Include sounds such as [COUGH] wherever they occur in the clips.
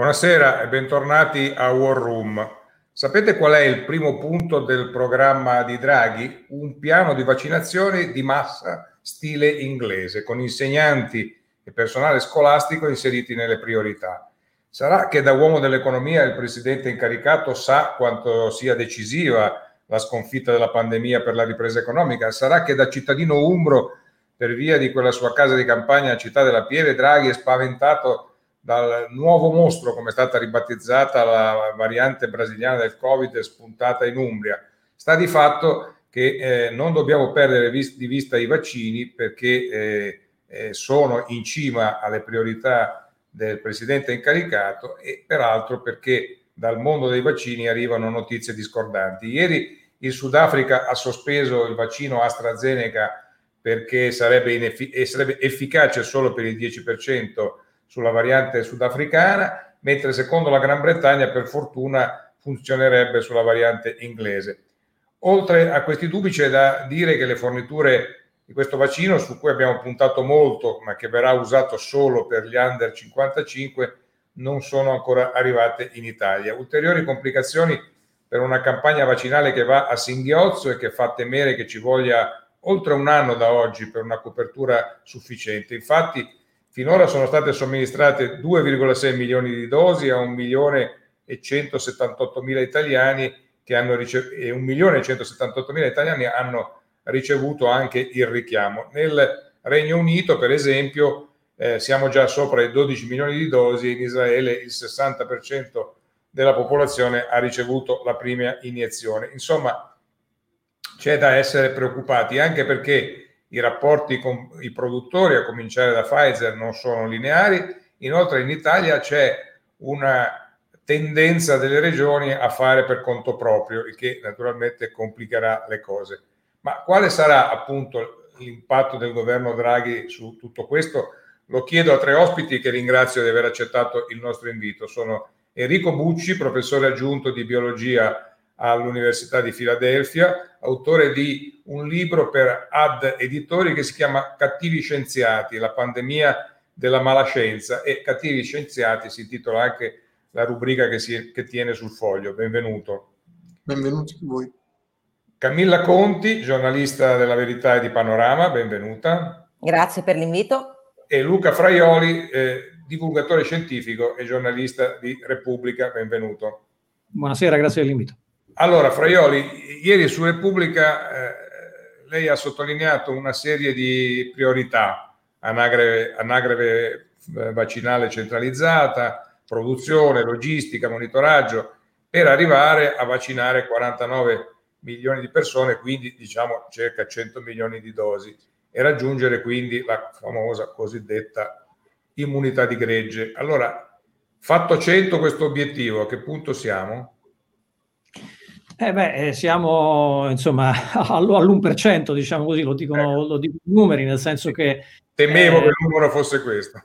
Buonasera e bentornati a War Room. Sapete qual è il primo punto del programma di Draghi? Un piano di vaccinazione di massa stile inglese, con insegnanti e personale scolastico inseriti nelle priorità. Sarà che da uomo dell'economia il presidente incaricato sa quanto sia decisiva la sconfitta della pandemia per la ripresa economica? Sarà che da cittadino umbro, per via di quella sua casa di campagna a Città della Pieve, Draghi è spaventato dal nuovo mostro, come è stata ribattezzata la variante brasiliana del Covid spuntata in Umbria. Sta di fatto che eh, non dobbiamo perdere di vista i vaccini perché eh, eh, sono in cima alle priorità del presidente incaricato e peraltro perché dal mondo dei vaccini arrivano notizie discordanti. Ieri il Sudafrica ha sospeso il vaccino AstraZeneca perché sarebbe, ineffi- sarebbe efficace solo per il 10% sulla variante sudafricana, mentre secondo la Gran Bretagna per fortuna funzionerebbe sulla variante inglese. Oltre a questi dubbi c'è da dire che le forniture di questo vaccino, su cui abbiamo puntato molto, ma che verrà usato solo per gli under 55, non sono ancora arrivate in Italia. Ulteriori complicazioni per una campagna vaccinale che va a singhiozzo e che fa temere che ci voglia oltre un anno da oggi per una copertura sufficiente. Infatti, Finora sono state somministrate 2,6 milioni di dosi a 1 milione e 178 mila italiani che hanno ricevuto e 1 milione e 178 mila italiani hanno ricevuto anche il richiamo. Nel Regno Unito, per esempio, eh, siamo già sopra i 12 milioni di dosi, in Israele il 60% della popolazione ha ricevuto la prima iniezione. Insomma, c'è da essere preoccupati anche perché i rapporti con i produttori, a cominciare da Pfizer, non sono lineari. Inoltre in Italia c'è una tendenza delle regioni a fare per conto proprio, il che naturalmente complicherà le cose. Ma quale sarà appunto l'impatto del governo Draghi su tutto questo? Lo chiedo a tre ospiti che ringrazio di aver accettato il nostro invito. Sono Enrico Bucci, professore aggiunto di biologia all'Università di Filadelfia, autore di un libro per Ad Editori che si chiama Cattivi Scienziati, la pandemia della malascienza e Cattivi Scienziati si intitola anche la rubrica che, si, che tiene sul foglio. Benvenuto. Benvenuti a voi. Camilla Conti, giornalista della Verità e di Panorama, benvenuta. Grazie per l'invito. E Luca Fraioli, eh, divulgatore scientifico e giornalista di Repubblica, benvenuto. Buonasera, grazie dell'invito. Allora, Fraioli, ieri su Repubblica eh, lei ha sottolineato una serie di priorità, anagreve, anagreve eh, vaccinale centralizzata, produzione, logistica, monitoraggio, per arrivare a vaccinare 49 milioni di persone, quindi diciamo circa 100 milioni di dosi, e raggiungere quindi la famosa cosiddetta immunità di gregge. Allora, fatto 100 questo obiettivo, a che punto siamo? Eh beh, eh, siamo insomma [LAUGHS] all'1%, diciamo così, lo dicono, ecco. lo dicono i numeri, nel senso che... Temevo eh, che il numero fosse questo.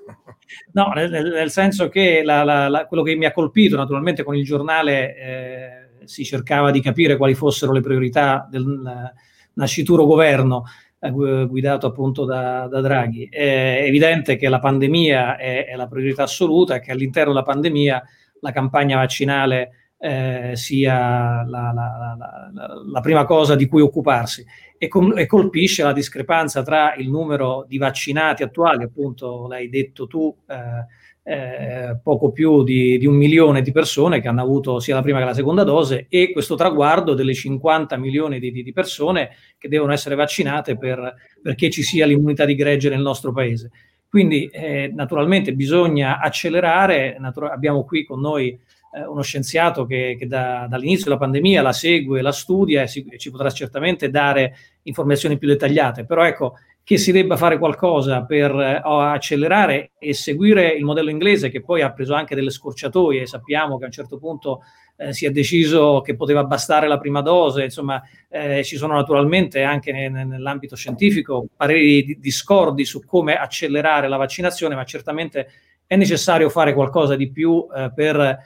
No, nel, nel senso che la, la, la, quello che mi ha colpito, naturalmente con il giornale eh, si cercava di capire quali fossero le priorità del nascituro governo eh, guidato appunto da, da, Draghi. È evidente che la pandemia è, è la priorità assoluta e che all'interno della pandemia la campagna vaccinale eh, sia la, la, la, la, prima cosa di cui occuparsi e, com- e, colpisce la discrepanza tra il numero di vaccinati attuali, appunto l'hai detto tu, eh, eh, poco più di, di, un milione di persone che hanno avuto sia la prima che la seconda dose e questo traguardo delle 50 milioni di, di persone che devono essere vaccinate per, perché ci sia l'immunità di gregge nel nostro paese. Quindi eh, naturalmente bisogna accelerare, natura- abbiamo qui con noi uno scienziato che, che da, dall'inizio della pandemia la segue, la studia e, si, e ci potrà certamente dare informazioni più dettagliate, però ecco che si debba fare qualcosa per eh, accelerare e seguire il modello inglese che poi ha preso anche delle scorciatoie, sappiamo che a un certo punto eh, si è deciso che poteva bastare la prima dose, insomma eh, ci sono naturalmente anche ne, nell'ambito scientifico pareri discordi su come accelerare la vaccinazione, ma certamente è necessario fare qualcosa di più eh, per eh,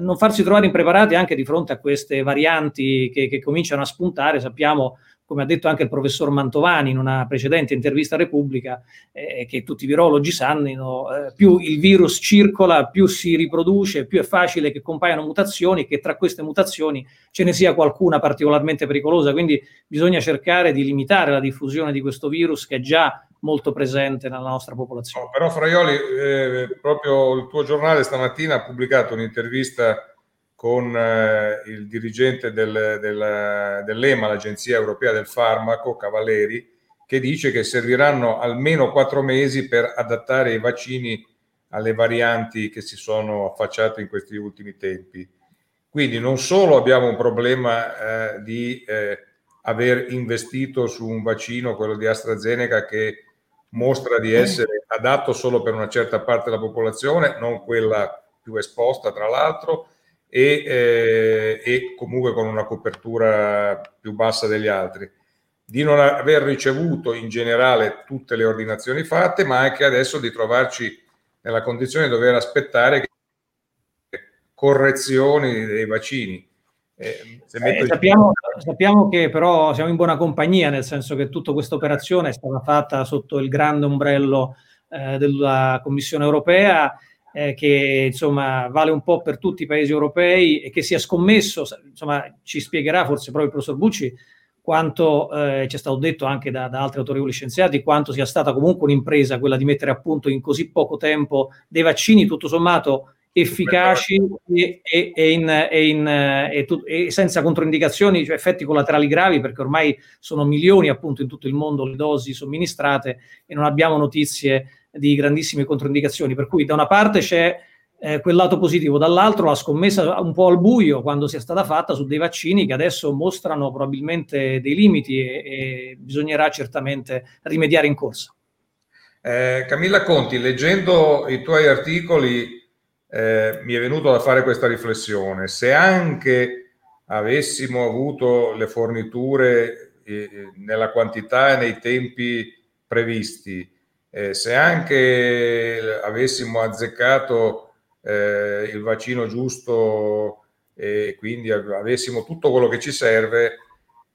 non farsi trovare impreparati anche di fronte a queste varianti che, che cominciano a spuntare. Sappiamo come ha detto anche il professor Mantovani in una precedente intervista a Repubblica, eh, che tutti i virologi sanno, eh, più il virus circola, più si riproduce, più è facile che compaiano mutazioni, che tra queste mutazioni ce ne sia qualcuna particolarmente pericolosa. Quindi bisogna cercare di limitare la diffusione di questo virus che è già molto presente nella nostra popolazione. No, però Fraioli, eh, proprio il tuo giornale stamattina ha pubblicato un'intervista con eh, il dirigente del, del, dell'EMA, l'Agenzia Europea del Farmaco, Cavalleri, che dice che serviranno almeno quattro mesi per adattare i vaccini alle varianti che si sono affacciate in questi ultimi tempi. Quindi non solo abbiamo un problema eh, di eh, aver investito su un vaccino, quello di AstraZeneca, che mostra di essere adatto solo per una certa parte della popolazione, non quella più esposta tra l'altro, e, eh, e comunque con una copertura più bassa degli altri di non aver ricevuto in generale tutte le ordinazioni fatte, ma anche adesso di trovarci nella condizione di dover aspettare correzioni dei vaccini. Eh, eh, sappiamo, sappiamo, che però siamo in buona compagnia, nel senso che tutta questa operazione è stata fatta sotto il grande ombrello eh, della Commissione europea, eh, che insomma vale un po' per tutti i paesi europei e che si è scommesso, insomma ci spiegherà forse proprio il professor Bucci quanto eh, ci è stato detto anche da, da, altri autorevoli scienziati, quanto sia stata comunque un'impresa quella di mettere a punto in così poco tempo dei vaccini. Tutto sommato efficaci e, e, e, in, in, e, senza controindicazioni, cioè effetti collaterali gravi, perché ormai sono milioni appunto in tutto il mondo le dosi somministrate e non abbiamo notizie di grandissime controindicazioni. Per cui da una parte c'è eh, quel lato positivo, dall'altro la scommessa un po' al buio quando sia stata fatta su dei vaccini che adesso mostrano probabilmente dei limiti e, e bisognerà certamente rimediare in corsa. Eh, Camilla Conti, leggendo i tuoi articoli eh, mi è venuto da fare questa riflessione. Se anche avessimo avuto le forniture eh, nella quantità e nei tempi previsti, eh, se anche avessimo azzeccato eh, il vaccino giusto e quindi avessimo tutto quello che ci serve,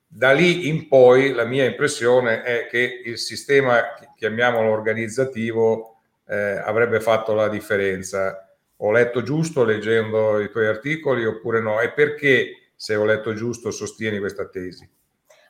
da lì in poi la mia impressione è che il sistema, chiamiamolo organizzativo, eh, avrebbe fatto la differenza ho letto giusto leggendo i tuoi articoli oppure no? E perché, se ho letto giusto, sostieni questa tesi?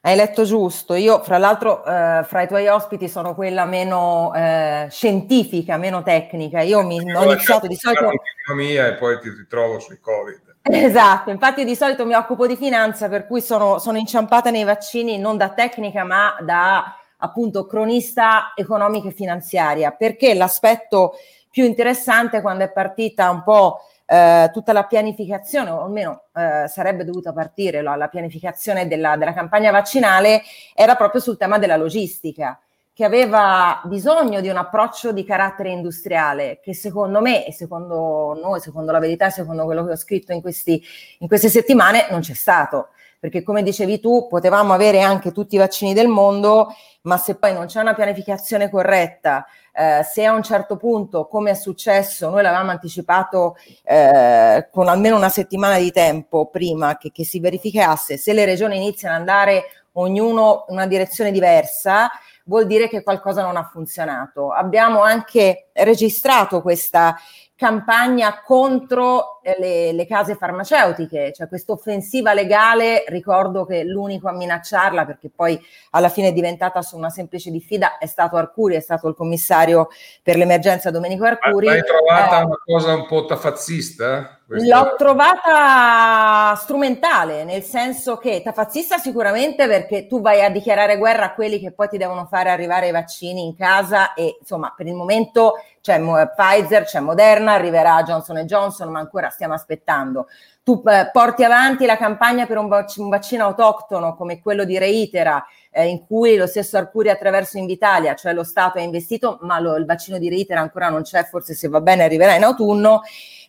Hai letto giusto. Io, fra l'altro, eh, fra i tuoi ospiti sono quella meno eh, scientifica, meno tecnica. Io mi ho iniziato di solito... Economia e poi ti ritrovo sui Covid. [LAUGHS] Esatto, infatti di solito mi occupo di finanza, per cui sono, sono inciampata nei vaccini non da tecnica, ma da appunto cronista economica e finanziaria, perché l'aspetto più interessante quando è partita un po' eh, tutta la pianificazione, o almeno eh, sarebbe dovuta partire la, la pianificazione della, della campagna vaccinale, era proprio sul tema della logistica che aveva bisogno di un approccio di carattere industriale che secondo me e secondo noi, secondo la verità, secondo quello che ho scritto in, questi, in queste settimane, non c'è stato. Perché come dicevi tu, potevamo avere anche tutti i vaccini del mondo, ma se poi non c'è una pianificazione corretta, eh, se a un certo punto, come è successo, noi l'avevamo anticipato eh, con almeno una settimana di tempo prima che, che si verificasse, se le regioni iniziano ad andare ognuno in una direzione diversa, vuol dire che qualcosa non ha funzionato. Abbiamo anche registrato questa campagna contro eh, le, le, case farmaceutiche, cioè questa offensiva legale, ricordo che l'unico a minacciarla, perché poi alla fine è diventata su una semplice diffida, è stato Arcuri, è stato il commissario per l'emergenza Domenico Arcuri. L'hai trovata eh, una cosa un po' tafazzista? Questa... L'ho trovata strumentale, nel senso che tafazzista sicuramente perché tu vai a dichiarare guerra a quelli che poi ti devono fare arrivare i vaccini in casa e insomma per il momento c'è Pfizer, c'è Moderna, arriverà Johnson Johnson, ma ancora stiamo aspettando. Tu eh, porti avanti la campagna per un, vac- un, vaccino autoctono come quello di Reitera, eh, in cui lo stesso Arcuri attraverso Invitalia, cioè lo Stato ha investito, ma lo, il vaccino di Reitera ancora non c'è, forse se va bene arriverà in autunno.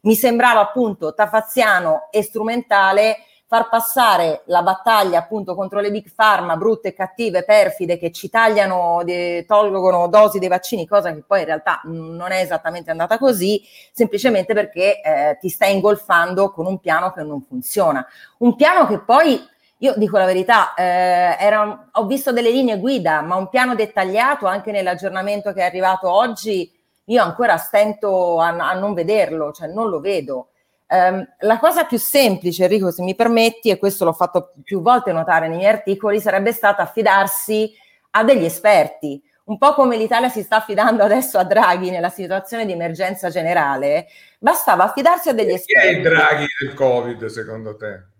Mi sembrava appunto tafaziano e strumentale far passare la battaglia appunto contro le big pharma brutte, cattive, perfide che ci tagliano, de, tolgono dosi dei vaccini, cosa che poi in realtà non è esattamente andata così, semplicemente perché eh, ti stai ingolfando con un piano che non funziona. Un piano che poi io dico la verità, eh, era, ho visto delle linee guida, ma un piano dettagliato anche nell'aggiornamento che è arrivato oggi, io ancora stento a, a non vederlo, cioè non lo vedo. Um, la cosa più semplice, Enrico, se mi permetti, e questo l'ho fatto più volte notare nei miei articoli, sarebbe stata affidarsi a degli esperti, un po' come l'Italia si sta affidando adesso a Draghi nella situazione di emergenza generale, bastava affidarsi a degli esperti. Chi è il Draghi del Covid, secondo te?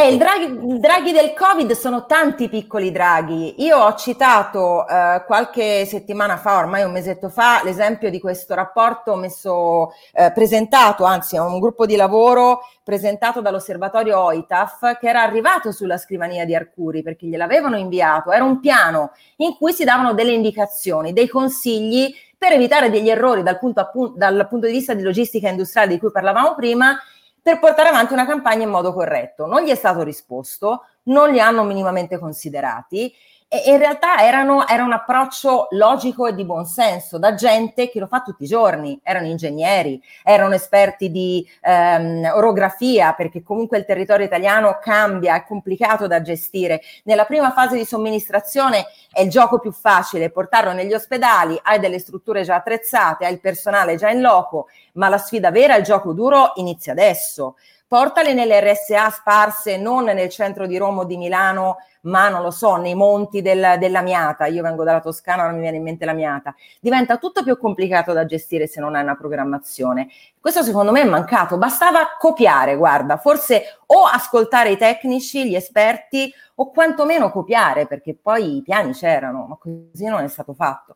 Eh, il, draghi, draghi del Covid sono tanti piccoli draghi. Io ho citato eh, qualche settimana fa, ormai un mesetto fa, l'esempio di questo rapporto messo, eh, presentato, anzi a un gruppo di lavoro presentato dall'osservatorio OITAF che era arrivato sulla scrivania di Arcuri perché gliel'avevano inviato. Era un piano in cui si davano delle indicazioni, dei consigli per evitare degli errori dal punto, appunto, dal punto di vista di logistica industriale di cui parlavamo prima per portare avanti una campagna in modo corretto. Non gli è stato risposto, non li hanno minimamente considerati e in realtà erano, era un approccio logico e di buonsenso da gente che lo fa tutti i giorni, erano ingegneri, erano esperti di ehm, orografia perché comunque il territorio italiano cambia, è complicato da gestire. Nella prima fase di somministrazione è il gioco più facile, portarlo negli ospedali, hai delle strutture già attrezzate, hai il personale già in loco, ma la sfida vera, il gioco duro inizia adesso portale nelle RSA sparse, non nel centro di Roma o di Milano, ma non lo so, nei monti del, della Miata. Io vengo dalla Toscana, ora mi viene in mente la Miata. Diventa tutto più complicato da gestire se non hai una programmazione. Questo secondo me è mancato. Bastava copiare, guarda, forse o ascoltare i tecnici, gli esperti, o quantomeno copiare, perché poi i piani c'erano, ma così non è stato fatto.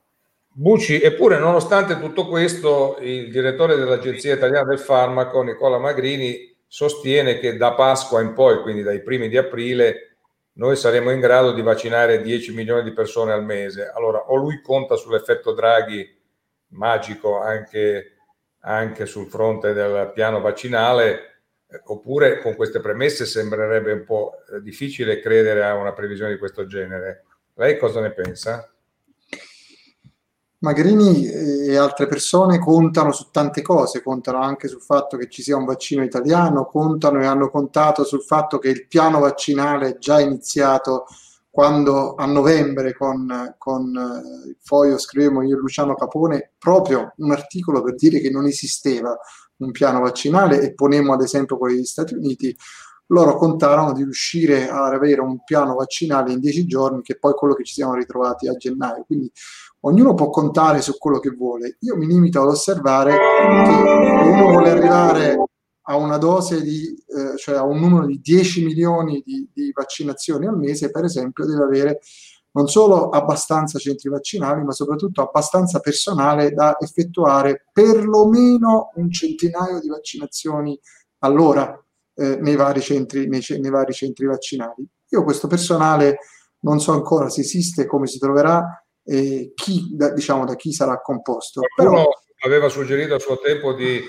Bucci, eppure nonostante tutto questo, il direttore dell'Agenzia Italiana del Farmaco, Nicola Magrini, sostiene che da Pasqua in poi, quindi dai primi di aprile, noi saremo in grado di vaccinare 10 milioni di persone al mese. Allora, o lui conta sull'effetto Draghi magico anche, anche sul fronte del piano vaccinale, eh, oppure con queste premesse sembrerebbe un po' eh, difficile credere a una previsione di questo genere. Lei cosa ne pensa? Magrini e altre persone contano su tante cose, contano anche sul fatto che ci sia un vaccino italiano, contano e hanno contato sul fatto che il piano vaccinale è già iniziato quando a novembre con, con eh, il foglio scrivemmo io e Luciano Capone proprio un articolo per dire che non esisteva un piano vaccinale e ponemmo ad esempio quello degli Stati Uniti, loro contarono di riuscire ad avere un piano vaccinale in dieci giorni, che è poi quello che ci siamo ritrovati a gennaio. Quindi ognuno può contare su quello che vuole. Io mi limito ad osservare che uno vuole arrivare a una dose di, eh, cioè a un numero di 10 milioni di, di vaccinazioni al mese, per esempio, deve avere non solo abbastanza centri vaccinali, ma soprattutto abbastanza personale da effettuare perlomeno un centinaio di vaccinazioni all'ora eh, nei, vari centri, nei, nei, vari centri vaccinali. Io questo personale non so ancora se esiste, come si troverà, e chi, da, diciamo, da chi sarà composto. Qualcuno Però, aveva suggerito a suo tempo di,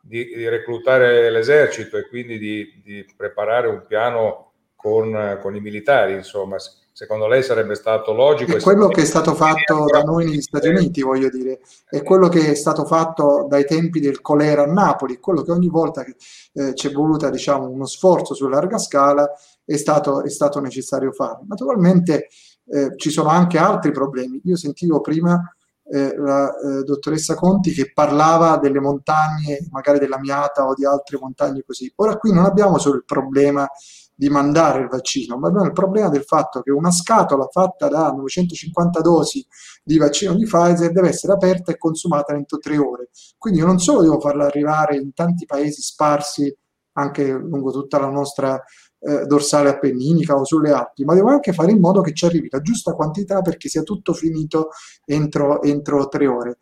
di, di reclutare l'esercito e quindi di, di preparare un piano con, con, i militari, insomma. Secondo lei sarebbe stato logico? È quello che è stato fatto da noi negli Stati Uniti, voglio dire, è quello che è stato fatto dai tempi del colera a Napoli, quello che ogni volta che eh, c'è voluto diciamo, uno sforzo su larga scala è stato, è stato necessario fare. Naturalmente eh, ci sono anche altri problemi. Io sentivo prima eh, la eh, dottoressa Conti che parlava delle montagne, magari della Miata o di altre montagne così. Ora qui non abbiamo solo il problema di mandare il vaccino, ma abbiamo il problema del fatto che una scatola fatta da 950 dosi di vaccino di Pfizer deve essere aperta e consumata entro tre ore. Quindi io non solo devo farla arrivare in tanti paesi sparsi anche lungo tutta la nostra eh, dorsale appenninica o sulle Alpi, ma devo anche fare in modo che ci arrivi la giusta quantità perché sia tutto finito entro, entro tre ore.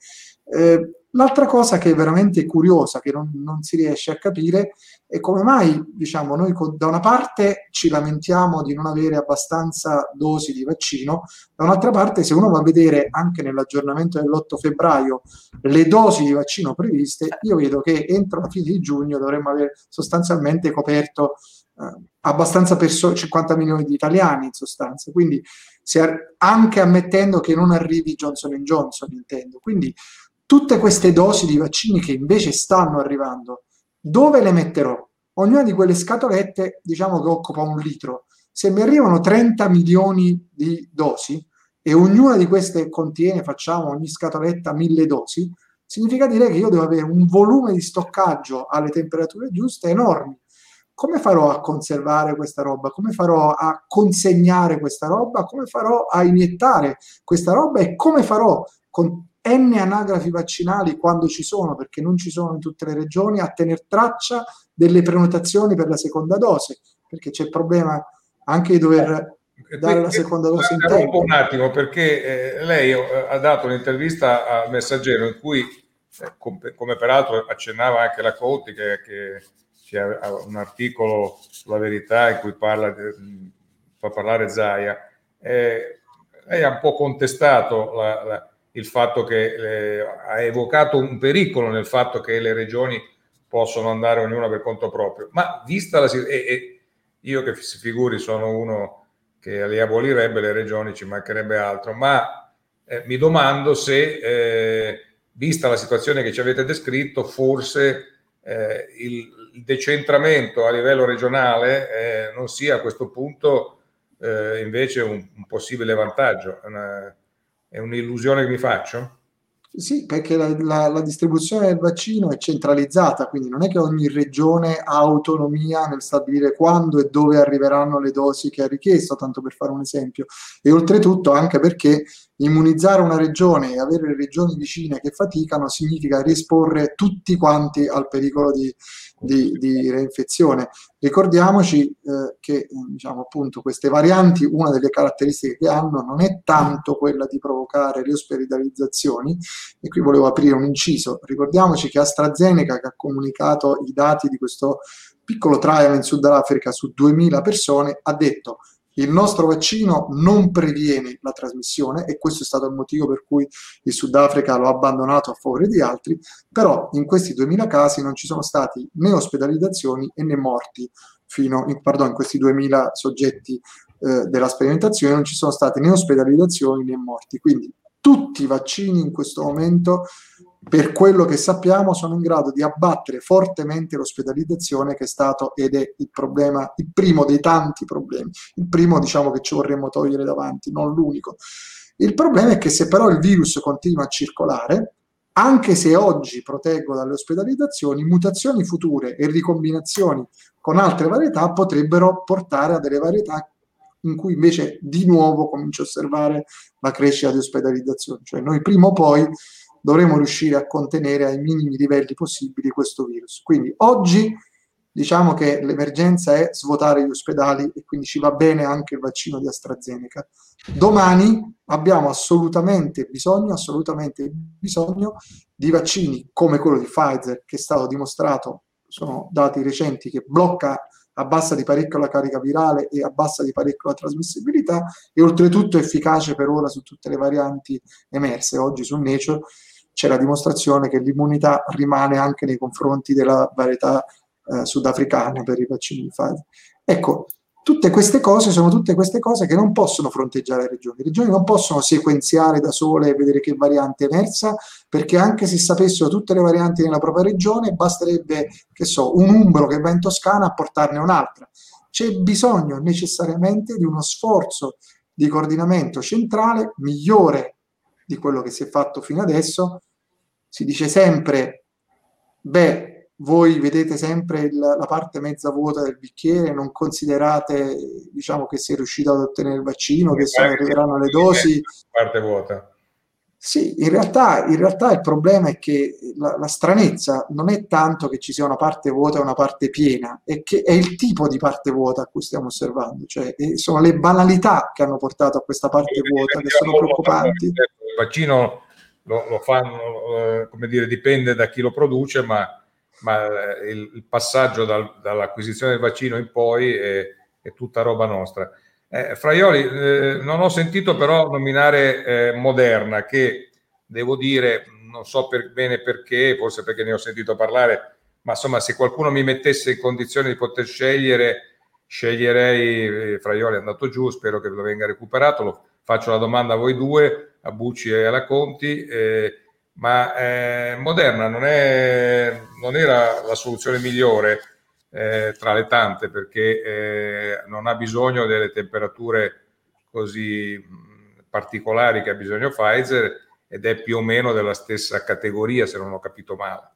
Eh, l'altra cosa che è veramente curiosa, che non, non, si riesce a capire, è come mai, diciamo, noi da una parte ci lamentiamo di non avere abbastanza dosi di vaccino, da un'altra parte, se uno va a vedere anche nell'aggiornamento dell'8 febbraio le dosi di vaccino previste, io vedo che entro la fine di giugno dovremmo aver sostanzialmente coperto abbastanza persone, 50 milioni di italiani in sostanza, quindi anche ammettendo che non arrivi Johnson Johnson, intendo. Quindi tutte queste dosi di vaccini che invece stanno arrivando, dove le metterò? Ognuna di quelle scatolette, diciamo che occupa un litro. Se mi arrivano 30 milioni di dosi e ognuna di queste contiene, facciamo ogni scatoletta mille dosi, significa dire che io devo avere un volume di stoccaggio alle temperature giuste enormi. Come farò a conservare questa roba? Come farò a consegnare questa roba? Come farò a iniettare questa roba? E come farò con N anagrafi vaccinali quando ci sono, perché non ci sono in tutte le regioni, a tenere traccia delle prenotazioni per la seconda dose? Perché c'è il problema anche di dover eh, dare la seconda dose in tempo. Un attimo, perché eh, lei eh, ha dato un'intervista al Messaggero in cui eh, come peraltro accennava anche la Conti che, che c'è un articolo sulla verità in cui parla fa parlare Zaia, lei ha un po' contestato la, la, il fatto che eh, ha evocato un pericolo nel fatto che le regioni possono andare ognuna per conto proprio, ma vista la situazione, e io che si figuri sono uno che le abolirebbe le regioni, ci mancherebbe altro, ma eh, mi domando se eh, vista la situazione che ci avete descritto, forse eh, il, decentramento a livello regionale eh, non sia a questo punto eh, invece un, un, possibile vantaggio. È, una, è un'illusione che mi faccio? Sì, perché la, la, la, distribuzione del vaccino è centralizzata, quindi non è che ogni regione ha autonomia nel stabilire quando e dove arriveranno le dosi che ha richiesto, tanto per fare un esempio. E oltretutto anche perché immunizzare una regione e avere regioni vicine che faticano significa riesporre tutti quanti al pericolo di, di, di reinfezione. Ricordiamoci eh, che diciamo, appunto, queste varianti, una delle caratteristiche che hanno non è tanto quella di provocare le ospedalizzazioni, e qui volevo aprire un inciso, ricordiamoci che AstraZeneca che ha comunicato i dati di questo piccolo trial in Sud Africa su 2000 persone, ha detto il nostro vaccino non previene la trasmissione e questo è stato il motivo per cui il Sudafrica lo ha abbandonato a favore di altri, però in questi 2000 casi non ci sono stati né ospedalizzazioni né morti fino in, pardon, in questi 2000 soggetti eh, della sperimentazione non ci sono state né ospedalizzazioni né morti. Quindi tutti i vaccini in questo momento per quello che sappiamo, sono in grado di abbattere fortemente l'ospedalizzazione, che è stato ed è il problema, il primo dei tanti problemi. Il primo, diciamo, che ci vorremmo togliere davanti, non l'unico. Il problema è che se però il virus continua a circolare, anche se oggi proteggo dalle ospedalizzazioni, mutazioni future e ricombinazioni con altre varietà potrebbero portare a delle varietà in cui invece di nuovo comincio a osservare la crescita di ospedalizzazioni. Cioè noi prima o poi dovremo riuscire a contenere ai minimi livelli possibili questo virus. Quindi oggi diciamo che l'emergenza è svuotare gli ospedali e quindi ci va bene anche il vaccino di AstraZeneca. Domani abbiamo assolutamente bisogno, assolutamente bisogno di vaccini come quello di Pfizer che è stato dimostrato, sono dati recenti, che blocca abbassa di parecchio la carica virale e abbassa di parecchio la trasmissibilità e oltretutto è efficace per ora su tutte le varianti emerse. Oggi su Nature c'è la dimostrazione che l'immunità rimane anche nei confronti della varietà eh, sudafricana per i vaccini di Pfizer. Ecco, tutte queste cose sono tutte queste cose che non possono fronteggiare le regioni. Le regioni non possono sequenziare da sole e vedere che variante è emersa, perché anche se sapessero tutte le varianti nella propria regione, basterebbe, che so, un umbro che va in Toscana a portarne un'altra. C'è bisogno necessariamente di uno sforzo di coordinamento centrale migliore di quello che si è fatto fino adesso. Si dice sempre, beh, voi vedete sempre il, la parte mezza vuota del bicchiere, non considerate diciamo, che si è riuscito ad ottenere il vaccino, che se arriveranno le dosi. Parte vuota. Sì, in realtà, in realtà, il problema è che la, la, stranezza non è tanto che ci sia una parte vuota e una parte piena, è che è il tipo di parte vuota a cui stiamo osservando, cioè sono le banalità che hanno portato a questa parte vuota che sono preoccupanti. Il vaccino lo, lo fanno, eh, come dire, dipende da chi lo produce, ma, ma il, il, passaggio dal, dall'acquisizione del vaccino in poi è, è tutta roba nostra. Eh, Fraioli, eh, non ho sentito però nominare eh, Moderna, che devo dire, non so per, bene perché, forse perché ne ho sentito parlare, ma insomma se qualcuno mi mettesse in condizione di poter scegliere, sceglierei, eh, Fraioli è andato giù, spero che lo venga recuperato, lo, faccio la domanda a voi due, a Bucci e alla Conti, eh, ma eh, Moderna non, è, non era la soluzione migliore eh, tra le tante perché eh, non ha bisogno delle temperature così particolari che ha bisogno Pfizer ed è più o meno della stessa categoria se non ho capito male.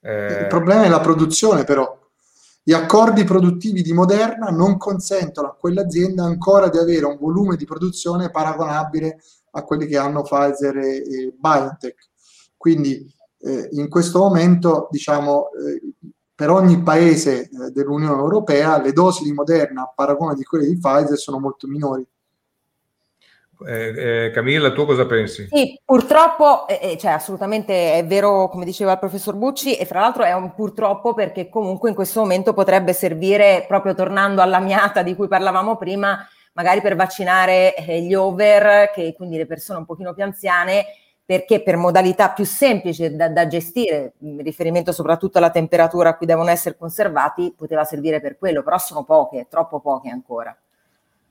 Eh... Il problema è la produzione però. Gli accordi produttivi di Moderna non consentono a quell'azienda ancora di avere un volume di produzione paragonabile a quelli che hanno Pfizer e, e BioNTech. Quindi eh, in questo momento, diciamo, eh, per ogni paese eh, dell'Unione Europea le dosi di Moderna a paragone di quelle di Pfizer sono molto minori. Eh, eh, Camilla, tu cosa pensi? Sì, purtroppo, eh, eh, cioè, assolutamente è vero, come diceva il professor Bucci, e fra l'altro è un purtroppo perché comunque in questo momento potrebbe servire, proprio tornando alla miata di cui parlavamo prima, magari per vaccinare eh, gli over, che quindi le persone un pochino più anziane, perché per modalità più semplici da, da gestire, in riferimento soprattutto alla temperatura a cui devono essere conservati, poteva servire per quello, però sono poche, troppo poche ancora.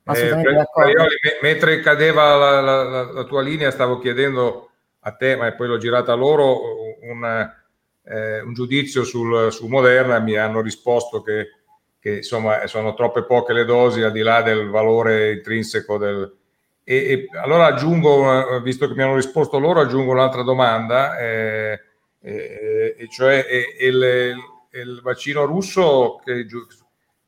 Assolutamente eh, Paioli, mentre cadeva la, la, la, tua linea, stavo chiedendo a te, ma poi l'ho girata a loro, un, eh, un giudizio sul, su Moderna. Mi hanno risposto che, che, insomma sono troppe poche le dosi al di là del valore intrinseco del. E, e allora aggiungo, visto che mi hanno risposto loro, aggiungo un'altra domanda, eh, eh, e cioè il, il, vaccino russo, che,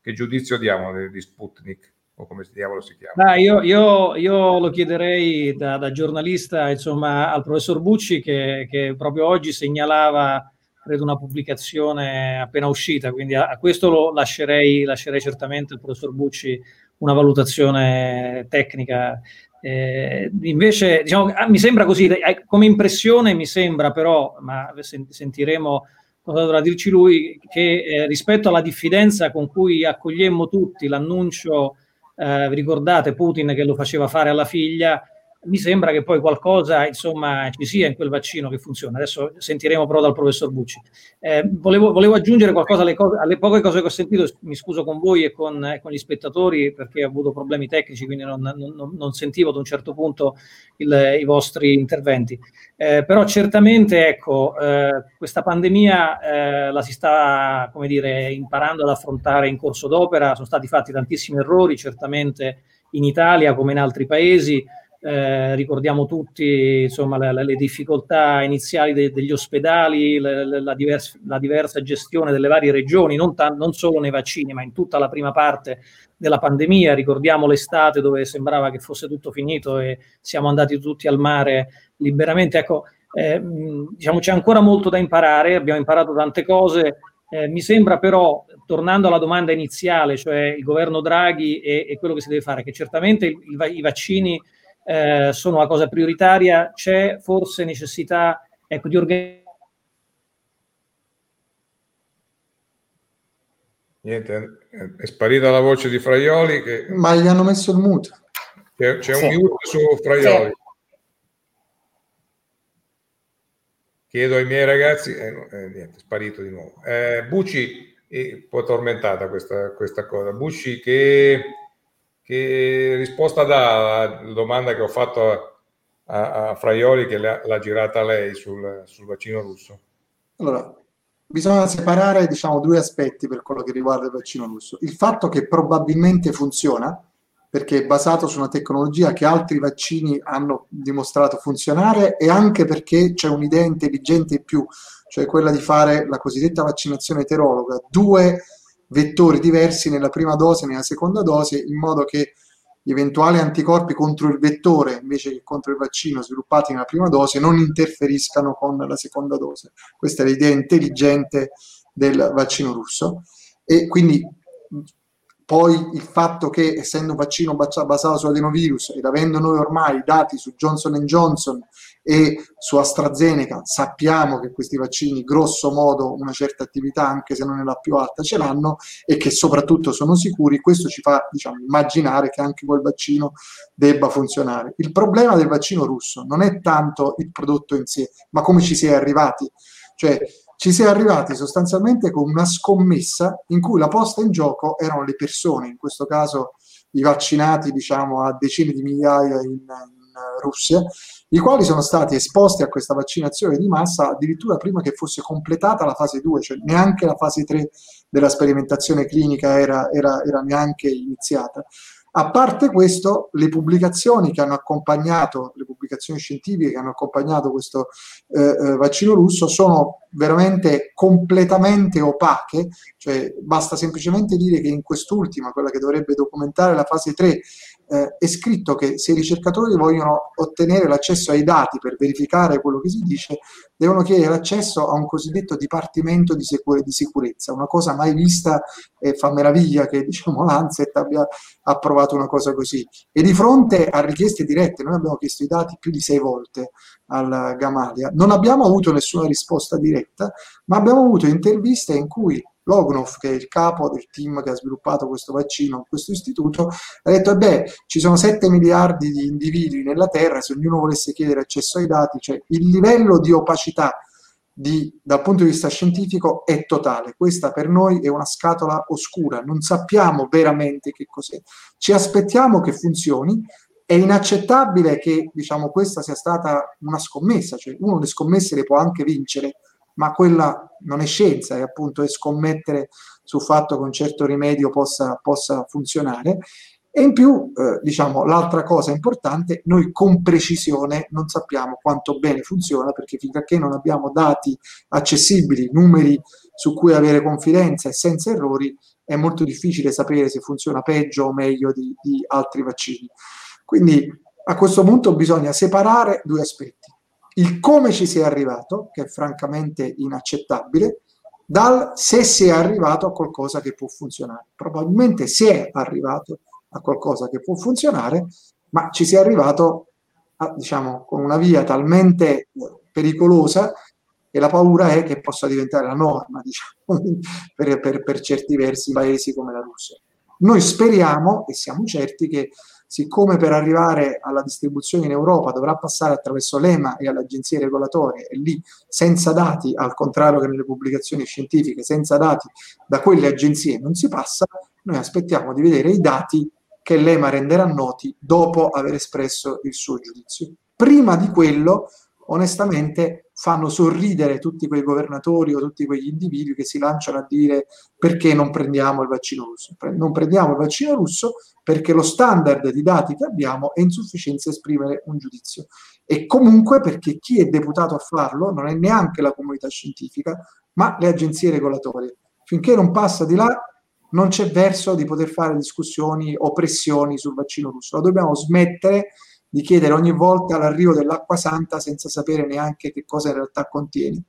che giudizio diamo di, di Sputnik? o come diavolo si chiama? Ah, io, io, io, lo chiederei da, da, giornalista insomma, al professor Bucci che, che, proprio oggi segnalava credo una pubblicazione appena uscita, quindi a, a questo lo lascerei, lascerei, certamente al professor Bucci una valutazione tecnica. Eh, invece, diciamo, ah, mi sembra così, eh, come impressione mi sembra però, ma sentiremo cosa dovrà dirci lui, che eh, rispetto alla diffidenza con cui accogliemmo tutti l'annuncio eh, vi ricordate Putin che lo faceva fare alla figlia, mi sembra che poi qualcosa insomma ci sia in quel vaccino che funziona. Adesso sentiremo però dal professor Bucci. Eh, volevo, volevo, aggiungere qualcosa alle, cose, alle, poche cose che ho sentito, mi scuso con voi e con, eh, con gli spettatori perché ho avuto problemi tecnici, quindi non, non, non sentivo ad un certo punto il, i vostri interventi. Eh, però certamente ecco, eh, questa pandemia eh, la si sta come dire, imparando ad affrontare in corso d'opera, sono stati fatti tantissimi errori, certamente in Italia come in altri paesi. Eh, ricordiamo tutti insomma, le, le difficoltà iniziali de, degli ospedali, la, divers, la, diversa gestione delle varie regioni, non, ta- non, solo nei vaccini, ma in tutta la prima parte della pandemia. Ricordiamo l'estate dove sembrava che fosse tutto finito e siamo andati tutti al mare liberamente. Ecco, eh, diciamo, c'è ancora molto da imparare, abbiamo imparato tante cose. Eh, mi sembra però, tornando alla domanda iniziale, cioè il governo Draghi e, quello che si deve fare, che certamente il, i vaccini eh, sono la cosa prioritaria, c'è forse necessità ecco, di organizzare. Niente, è sparita la voce di Fraioli. Che... Ma gli hanno messo il mute. C'è, c'è sì. un mute su Fraioli. Sì. Chiedo ai miei ragazzi, eh, eh, niente, è sparito di nuovo. Eh, Bucci, eh, un po' tormentata questa, questa cosa. Bucci, che che risposta dà alla domanda che ho fatto a, a, a Fraioli che l'ha, l'ha girata lei sul, sul, vaccino russo? Allora, bisogna separare diciamo, due aspetti per quello che riguarda il vaccino russo. Il fatto che probabilmente funziona, perché è basato su una tecnologia che altri vaccini hanno dimostrato funzionare e anche perché c'è un'idea intelligente in più, cioè quella di fare la cosiddetta vaccinazione eterologa, due vettori diversi nella prima dose e nella seconda dose, in modo che gli eventuali anticorpi contro il vettore invece che contro il vaccino sviluppati nella prima dose non interferiscano con la seconda dose. Questa è l'idea intelligente del vaccino russo e quindi poi il fatto che essendo un vaccino basato su adenovirus ed avendo noi ormai dati su Johnson Johnson e su AstraZeneca sappiamo che questi vaccini grosso modo una certa attività anche se non è la più alta ce l'hanno e che soprattutto sono sicuri questo ci fa diciamo, immaginare che anche quel vaccino debba funzionare. Il problema del vaccino russo non è tanto il prodotto in sé ma come ci si è arrivati. Cioè ci si è arrivati sostanzialmente con una scommessa in cui la posta in gioco erano le persone, in questo caso i vaccinati diciamo a decine di migliaia in, in Russia, i quali sono stati esposti a questa vaccinazione di massa addirittura prima che fosse completata la fase 2, cioè neanche la fase 3 della sperimentazione clinica era, era, era neanche iniziata. A parte questo, le pubblicazioni che hanno accompagnato, le pubblicazioni scientifiche che hanno accompagnato questo eh, eh, vaccino russo sono veramente completamente opache, cioè basta semplicemente dire che in quest'ultima, quella che dovrebbe documentare la fase 3, eh, è scritto che se i ricercatori vogliono ottenere l'accesso ai dati per verificare quello che si dice, devono chiedere l'accesso a un cosiddetto dipartimento di, sicure, di sicurezza, una cosa mai vista e fa meraviglia che [LAUGHS] diciamo, l'Anset abbia approvato una cosa così. E di fronte a richieste dirette, noi abbiamo chiesto i dati più di sei volte al Gamalia, non abbiamo avuto nessuna risposta diretta, ma abbiamo avuto interviste in cui Lognov, che è il capo del team che ha sviluppato questo vaccino, questo istituto, ha detto, beh, ci sono 7 miliardi di individui nella Terra, se ognuno volesse chiedere accesso ai dati, cioè il livello di opacità di, dal punto di vista scientifico è totale. Questa per noi è una scatola oscura, non sappiamo veramente che cos'è. Ci aspettiamo che funzioni, è inaccettabile che diciamo, questa sia stata una scommessa, cioè uno le scommesse le può anche vincere, ma quella non è scienza, è appunto è scommettere sul fatto che un certo rimedio possa, possa funzionare. E in più, eh, diciamo, l'altra cosa importante, noi con precisione non sappiamo quanto bene funziona, perché finché non abbiamo dati accessibili, numeri su cui avere confidenza e senza errori, è molto difficile sapere se funziona peggio o meglio di, di altri vaccini. Quindi a questo punto bisogna separare due aspetti il come ci si è arrivato, che è francamente inaccettabile, dal se si è arrivato a qualcosa che può funzionare. Probabilmente si è arrivato a qualcosa che può funzionare, ma ci si è arrivato a, diciamo, con una via talmente pericolosa che la paura è che possa diventare la norma [LAUGHS] diciamo, per, per, per certi versi paesi come la Russia. Noi speriamo e siamo certi che siccome per arrivare alla distribuzione in Europa dovrà passare attraverso l'EMA e alle agenzie regolatorie e lì senza dati, al contrario che nelle pubblicazioni scientifiche, senza dati da quelle agenzie non si passa, noi aspettiamo di vedere i dati che l'EMA renderà noti dopo aver espresso il suo giudizio. Prima di quello onestamente fanno sorridere tutti quei governatori o tutti quegli individui che si lanciano a dire perché non prendiamo il vaccino russo. Non prendiamo il vaccino russo perché lo standard di dati che abbiamo è insufficiente a esprimere un giudizio. E comunque perché chi è deputato a farlo non è neanche la comunità scientifica, ma le agenzie regolatorie. Finché non passa di là, non c'è verso di poter fare discussioni o pressioni sul vaccino russo. Lo dobbiamo smettere di chiedere ogni volta l'arrivo dell'acqua santa senza sapere neanche che cosa in realtà contiene.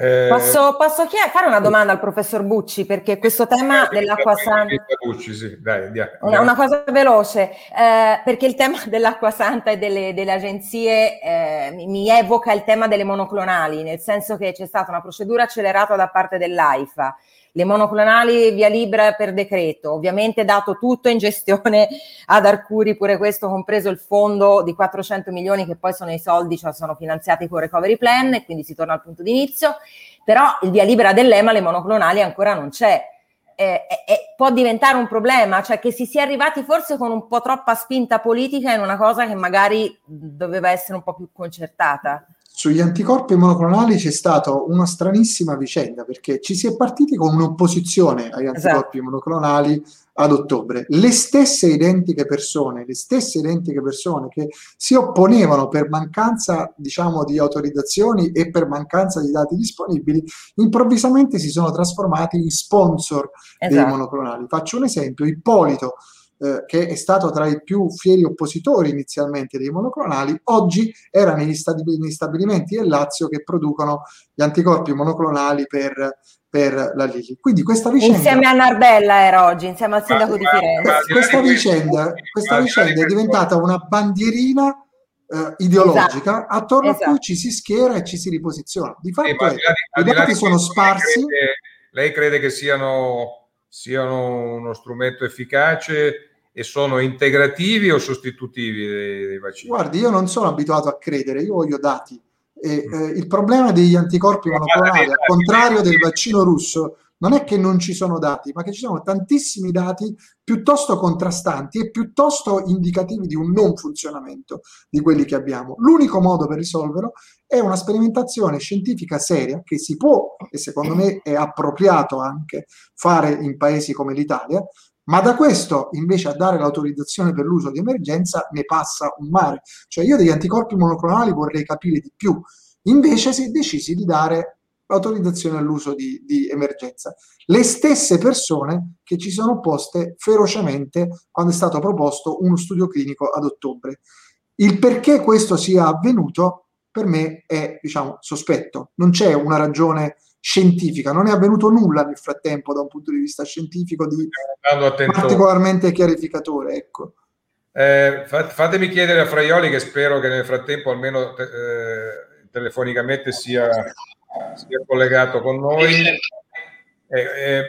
Eh, posso, posso chied- fare una domanda al professor Bucci perché questo tema dell'acqua santa Bucci, sì. Dai, una, una, cosa veloce eh, perché il tema [LAUGHS] dell'acqua santa e delle, delle agenzie eh, mi evoca il tema delle monoclonali nel senso che c'è stata una procedura accelerata da parte dell'AIFA le monoclonali via libera per decreto, ovviamente dato tutto in gestione [LAUGHS] ad Arcuri, pure questo compreso il fondo di 400 milioni che poi sono i soldi, cioè sono finanziati con recovery plan e quindi si torna al punto di inizio, però il via libera dell'EMA, le monoclonali ancora non c'è. Eh, eh, può diventare un problema, cioè che si sia arrivati forse con un po' troppa spinta politica in una cosa che magari doveva essere un po' più concertata. Sugli anticorpi monoclonali c'è stata una stranissima vicenda perché ci si è partiti con un'opposizione agli esatto. anticorpi esatto. monoclonali ad ottobre. Le stesse identiche persone, le stesse identiche persone che si opponevano per mancanza, diciamo, di autorizzazioni e per mancanza di dati disponibili, improvvisamente si sono trasformati in sponsor esatto. dei monoclonali. Faccio un esempio, Ippolito eh, che è stato tra i più fieri oppositori inizialmente dei monoclonali, oggi era negli, stabilimenti del Lazio che producono gli anticorpi monoclonali per, per la Lili. Quindi questa vicenda... Insieme a Narbella era oggi, insieme al sindaco ma, di Firenze. Questa vicenda, questa vicenda è diventata una bandierina Uh, ideologica esatto. attorno esatto. a cui ci si schiera e ci si riposiziona. Di fatto eh, è, i dati sono sparsi. Lei crede, lei crede, che siano, siano uno strumento efficace e sono integrativi o sostitutivi dei, dei, vaccini? Guardi, io non sono abituato a credere, io voglio dati. E, mm. eh, il problema degli anticorpi monoclonali, al contrario del vaccino russo, non è che non ci sono dati, ma che ci sono tantissimi dati piuttosto contrastanti e piuttosto indicativi di un non funzionamento di quelli che abbiamo. L'unico modo per risolverlo è una sperimentazione scientifica seria che si può, e secondo me è appropriato anche fare in paesi come l'Italia, ma da questo invece a dare l'autorizzazione per l'uso di emergenza ne passa un mare. Cioè io degli anticorpi monoclonali vorrei capire di più. Invece si è decisi di dare l'autorizzazione all'uso di, di, emergenza. Le stesse persone che ci sono opposte ferocemente quando è stato proposto uno studio clinico ad ottobre. Il perché questo sia avvenuto per me è diciamo sospetto, non c'è una ragione scientifica, non è avvenuto nulla nel frattempo da un punto di vista scientifico di particolarmente chiarificatore. Ecco. Eh, fatemi chiedere a Fraioli, che spero che nel frattempo almeno eh, telefonicamente sia, sia, collegato con noi. Eh, eh,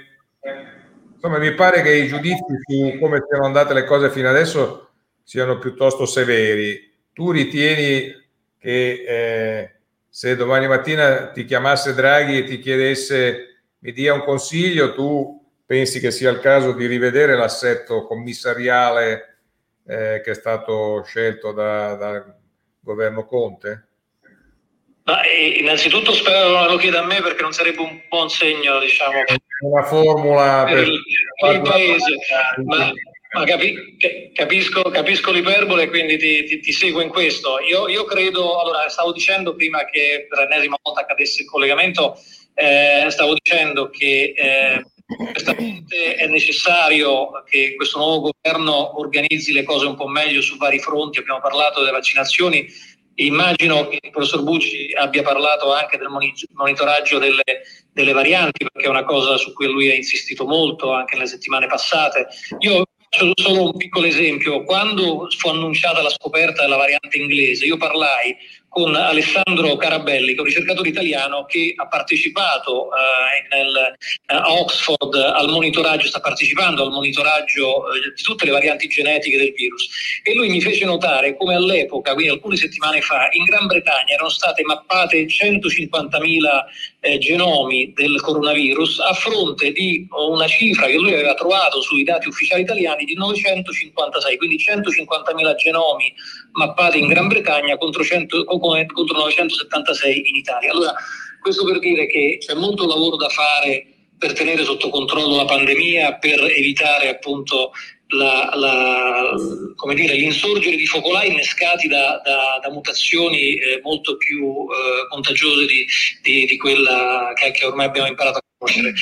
insomma, mi pare che i giudizi su come siano andate le cose fino adesso siano piuttosto severi. Tu ritieni che eh, se domani mattina ti chiamasse Draghi e ti chiedesse mi dia un consiglio, tu pensi che sia il caso di rivedere l'assetto commissariale eh, che è stato scelto dal da governo Conte? Ma, eh, innanzitutto spero non lo chieda a me perché non sarebbe un buon segno, diciamo, una formula per, per il paese. Ma, ma capi, capisco, capisco, l'iperbole, quindi ti, ti, ti, seguo in questo. Io, io, credo, allora, stavo dicendo prima che per l'ennesima volta cadesse il collegamento, eh, stavo dicendo che eh, è necessario che questo nuovo governo organizzi le cose un po' meglio su vari fronti. Abbiamo parlato delle vaccinazioni, Immagino che il professor Bucci abbia parlato anche del monitoraggio delle, delle, varianti, perché è una cosa su cui lui ha insistito molto anche nelle settimane passate. Io solo un piccolo esempio. Quando fu annunciata la scoperta della variante inglese, io parlai con Alessandro Carabelli, che è un ricercatore italiano che ha partecipato eh, nel, eh, a Oxford al monitoraggio, sta partecipando al monitoraggio eh, di tutte le varianti genetiche del virus. E lui mi fece notare come all'epoca, quindi alcune settimane fa, in Gran Bretagna erano state mappate 150.000 eh, genomi del coronavirus a fronte di una cifra che lui aveva trovato sui dati ufficiali italiani di 956, quindi 150.000 genomi mappati in Gran Bretagna contro, 100, contro 976 in Italia. Allora, questo per dire che c'è molto lavoro da fare per tenere sotto controllo la pandemia, per evitare appunto la, la, dire, l'insorgere di focolai innescati da, da, da mutazioni eh, molto più eh, contagiose di, di, di quella che, che, ormai abbiamo imparato a conoscere.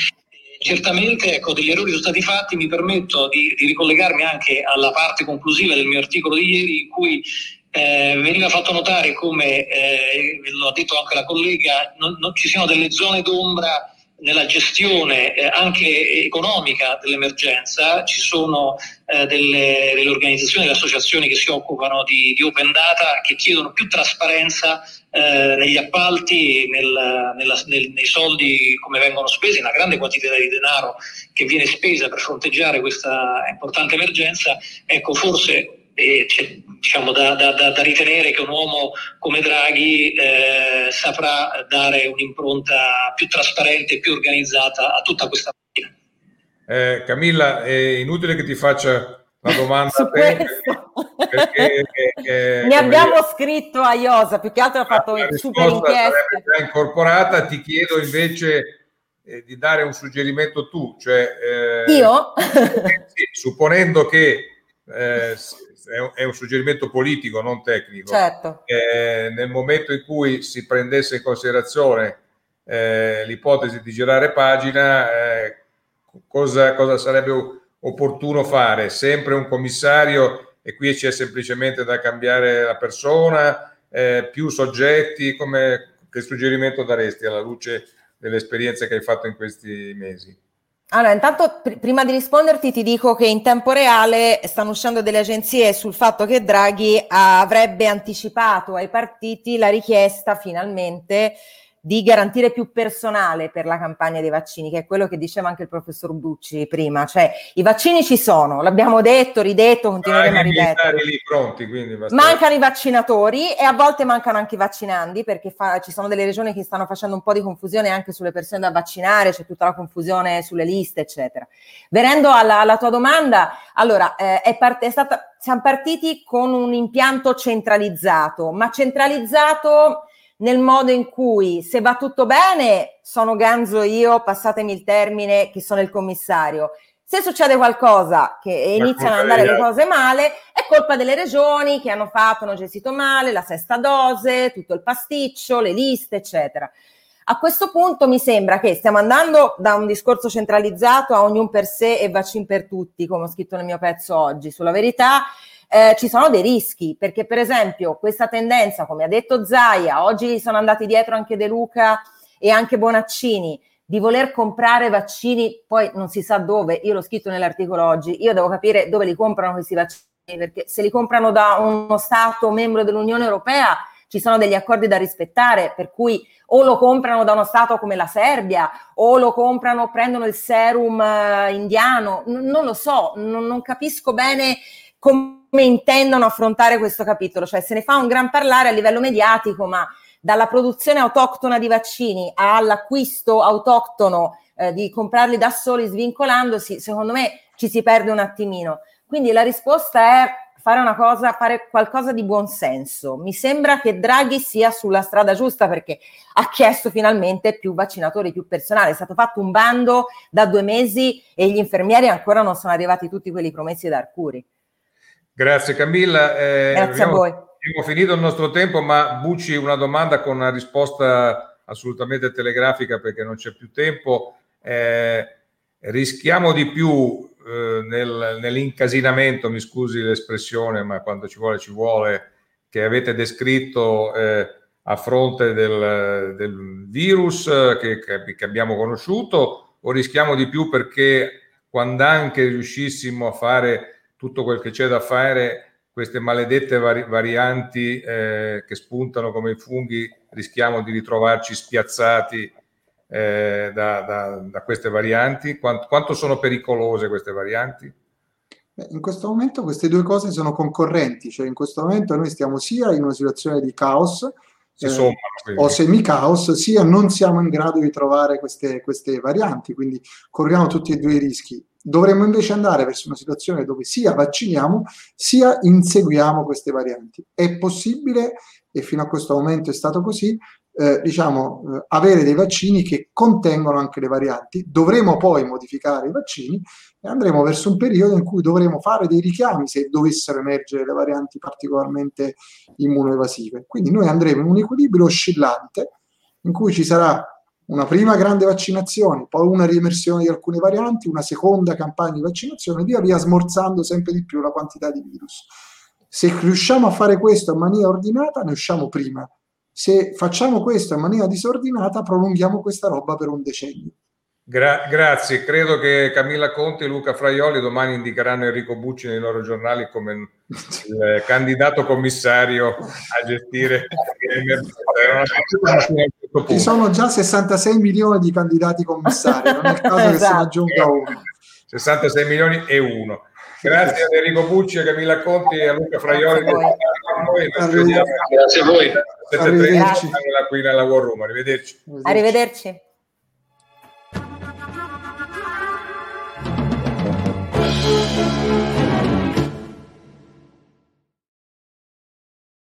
Certamente ecco, degli errori sono stati fatti, mi permetto di, di ricollegarmi anche alla parte conclusiva del mio articolo di ieri in cui eh, veniva fatto notare come, eh, l'ha detto anche la collega, non, non ci siano delle zone d'ombra nella gestione eh, anche economica dell'emergenza ci sono eh, delle, delle, organizzazioni, delle associazioni che si occupano di, di open data che chiedono più trasparenza eh, negli appalti, nel, nella, nel, nei soldi come vengono spesi, una grande quantità di denaro che viene spesa per fronteggiare questa importante emergenza. Ecco, forse e c'è diciamo, da, da, da, ritenere che un uomo come Draghi eh, saprà dare un'impronta più trasparente e più organizzata a tutta questa macchina. Eh, Camilla, è inutile che ti faccia la domanda a te perché, perché [LAUGHS] ne abbiamo dire, scritto a Iosa, più che altro ha fatto super inchieste. Già incorporata, ti chiedo invece eh, di dare un suggerimento tu, cioè, eh, io? [LAUGHS] sì, supponendo che eh, è un, suggerimento politico, non tecnico. Certo. Eh, nel momento in cui si prendesse in considerazione eh, l'ipotesi di girare pagina, eh, cosa, cosa, sarebbe opportuno fare? Sempre un commissario e qui c'è semplicemente da cambiare la persona, eh, più soggetti, come, che suggerimento daresti alla luce delle esperienze che hai fatto in questi mesi? Allora, intanto pr- prima di risponderti ti dico che in tempo reale stanno uscendo delle agenzie sul fatto che Draghi avrebbe anticipato ai partiti la richiesta finalmente di garantire più personale per la campagna dei vaccini, che è quello che diceva anche il professor Bucci prima, cioè i vaccini ci sono, l'abbiamo detto, ridetto, continueremo a ripetere. Mancano i vaccinatori e a volte mancano anche i vaccinandi perché fa, ci sono delle regioni che stanno facendo un po' di confusione anche sulle persone da vaccinare, c'è tutta la confusione sulle liste, eccetera. Venendo alla, alla tua domanda, allora eh, è, part- è stata, siamo partiti con un impianto centralizzato, ma centralizzato nel modo in cui se va tutto bene sono ganzo io, passatemi il termine, che sono il commissario. Se succede qualcosa che iniziano ad andare le cose male, è colpa delle regioni che hanno fatto, hanno gestito male la sesta dose, tutto il pasticcio, le liste, eccetera. A questo punto mi sembra che stiamo andando da un discorso centralizzato a ognuno per sé e vaccin per tutti, come ho scritto nel mio pezzo oggi, sulla verità eh, ci sono dei rischi, perché per esempio questa tendenza, come ha detto Zaia, oggi sono andati dietro anche De Luca e anche Bonaccini, di voler comprare vaccini, poi non si sa dove, io l'ho scritto nell'articolo oggi, io devo capire dove li comprano questi vaccini, perché se li comprano da uno Stato membro dell'Unione Europea ci sono degli accordi da rispettare, per cui o lo comprano da uno Stato come la Serbia, o lo comprano, prendono il serum uh, indiano, non lo so, non, non capisco bene come intendono affrontare questo capitolo, cioè se ne fa un gran parlare a livello mediatico, ma dalla produzione autoctona di vaccini all'acquisto autoctono eh, di comprarli da soli svincolandosi, secondo me ci si perde un attimino. Quindi la risposta è fare una cosa, fare qualcosa di buon senso. Mi sembra che Draghi sia sulla strada giusta perché ha chiesto finalmente più vaccinatori, più personale. È stato fatto un bando da due mesi e gli infermieri ancora non sono arrivati tutti quelli promessi da Arcuri. Grazie Camilla. Eh, Grazie abbiamo, a voi. Abbiamo finito il nostro tempo, ma Bucci una domanda con una risposta assolutamente telegrafica perché non c'è più tempo. Eh, rischiamo di più eh, nel, nell'incasinamento, mi scusi l'espressione, ma quando ci vuole ci vuole, che avete descritto eh, a fronte del, del virus che, che, abbiamo conosciuto o rischiamo di più perché quando anche riuscissimo a fare tutto quel che c'è da fare, queste maledette vari- varianti eh, che spuntano come i funghi, rischiamo di ritrovarci spiazzati eh, da, da, da, queste varianti? Quanto, quanto, sono pericolose queste varianti? In questo momento queste due cose sono concorrenti, cioè in questo momento noi stiamo sia in una situazione di caos eh, sommano, o semi-caos, sia non siamo in grado di trovare queste, queste varianti, quindi corriamo tutti e due i rischi. Dovremmo invece andare verso una situazione dove sia vacciniamo sia inseguiamo queste varianti. È possibile, e fino a questo momento è stato così, eh, diciamo, eh, avere dei vaccini che contengono anche le varianti. Dovremo poi modificare i vaccini e andremo verso un periodo in cui dovremo fare dei richiami se dovessero emergere le varianti particolarmente immunoevasive. Quindi noi andremo in un equilibrio oscillante in cui ci sarà una prima grande vaccinazione, poi una riemersione di alcune varianti, una seconda campagna di vaccinazione, via via smorzando sempre di più la quantità di virus. Se riusciamo a fare questo in maniera ordinata, ne usciamo prima. Se facciamo questo in maniera disordinata, prolunghiamo questa roba per un decennio. Gra- grazie, credo che Camilla Conti e Luca Fraioli domani indicheranno Enrico Bucci nei loro giornali come il [LAUGHS] candidato commissario a gestire [LAUGHS] [LAUGHS] Ci sono già 66 milioni di candidati commissari, non è il caso esatto. che se ne [LAUGHS] esatto. aggiunga uno. 66 milioni e uno. Grazie a Enrico Bucci, a Camilla Conti e a Luca Fraioli. Grazie a voi. Arrivederci. Qui nella War Room. Arrivederci. Arrivederci.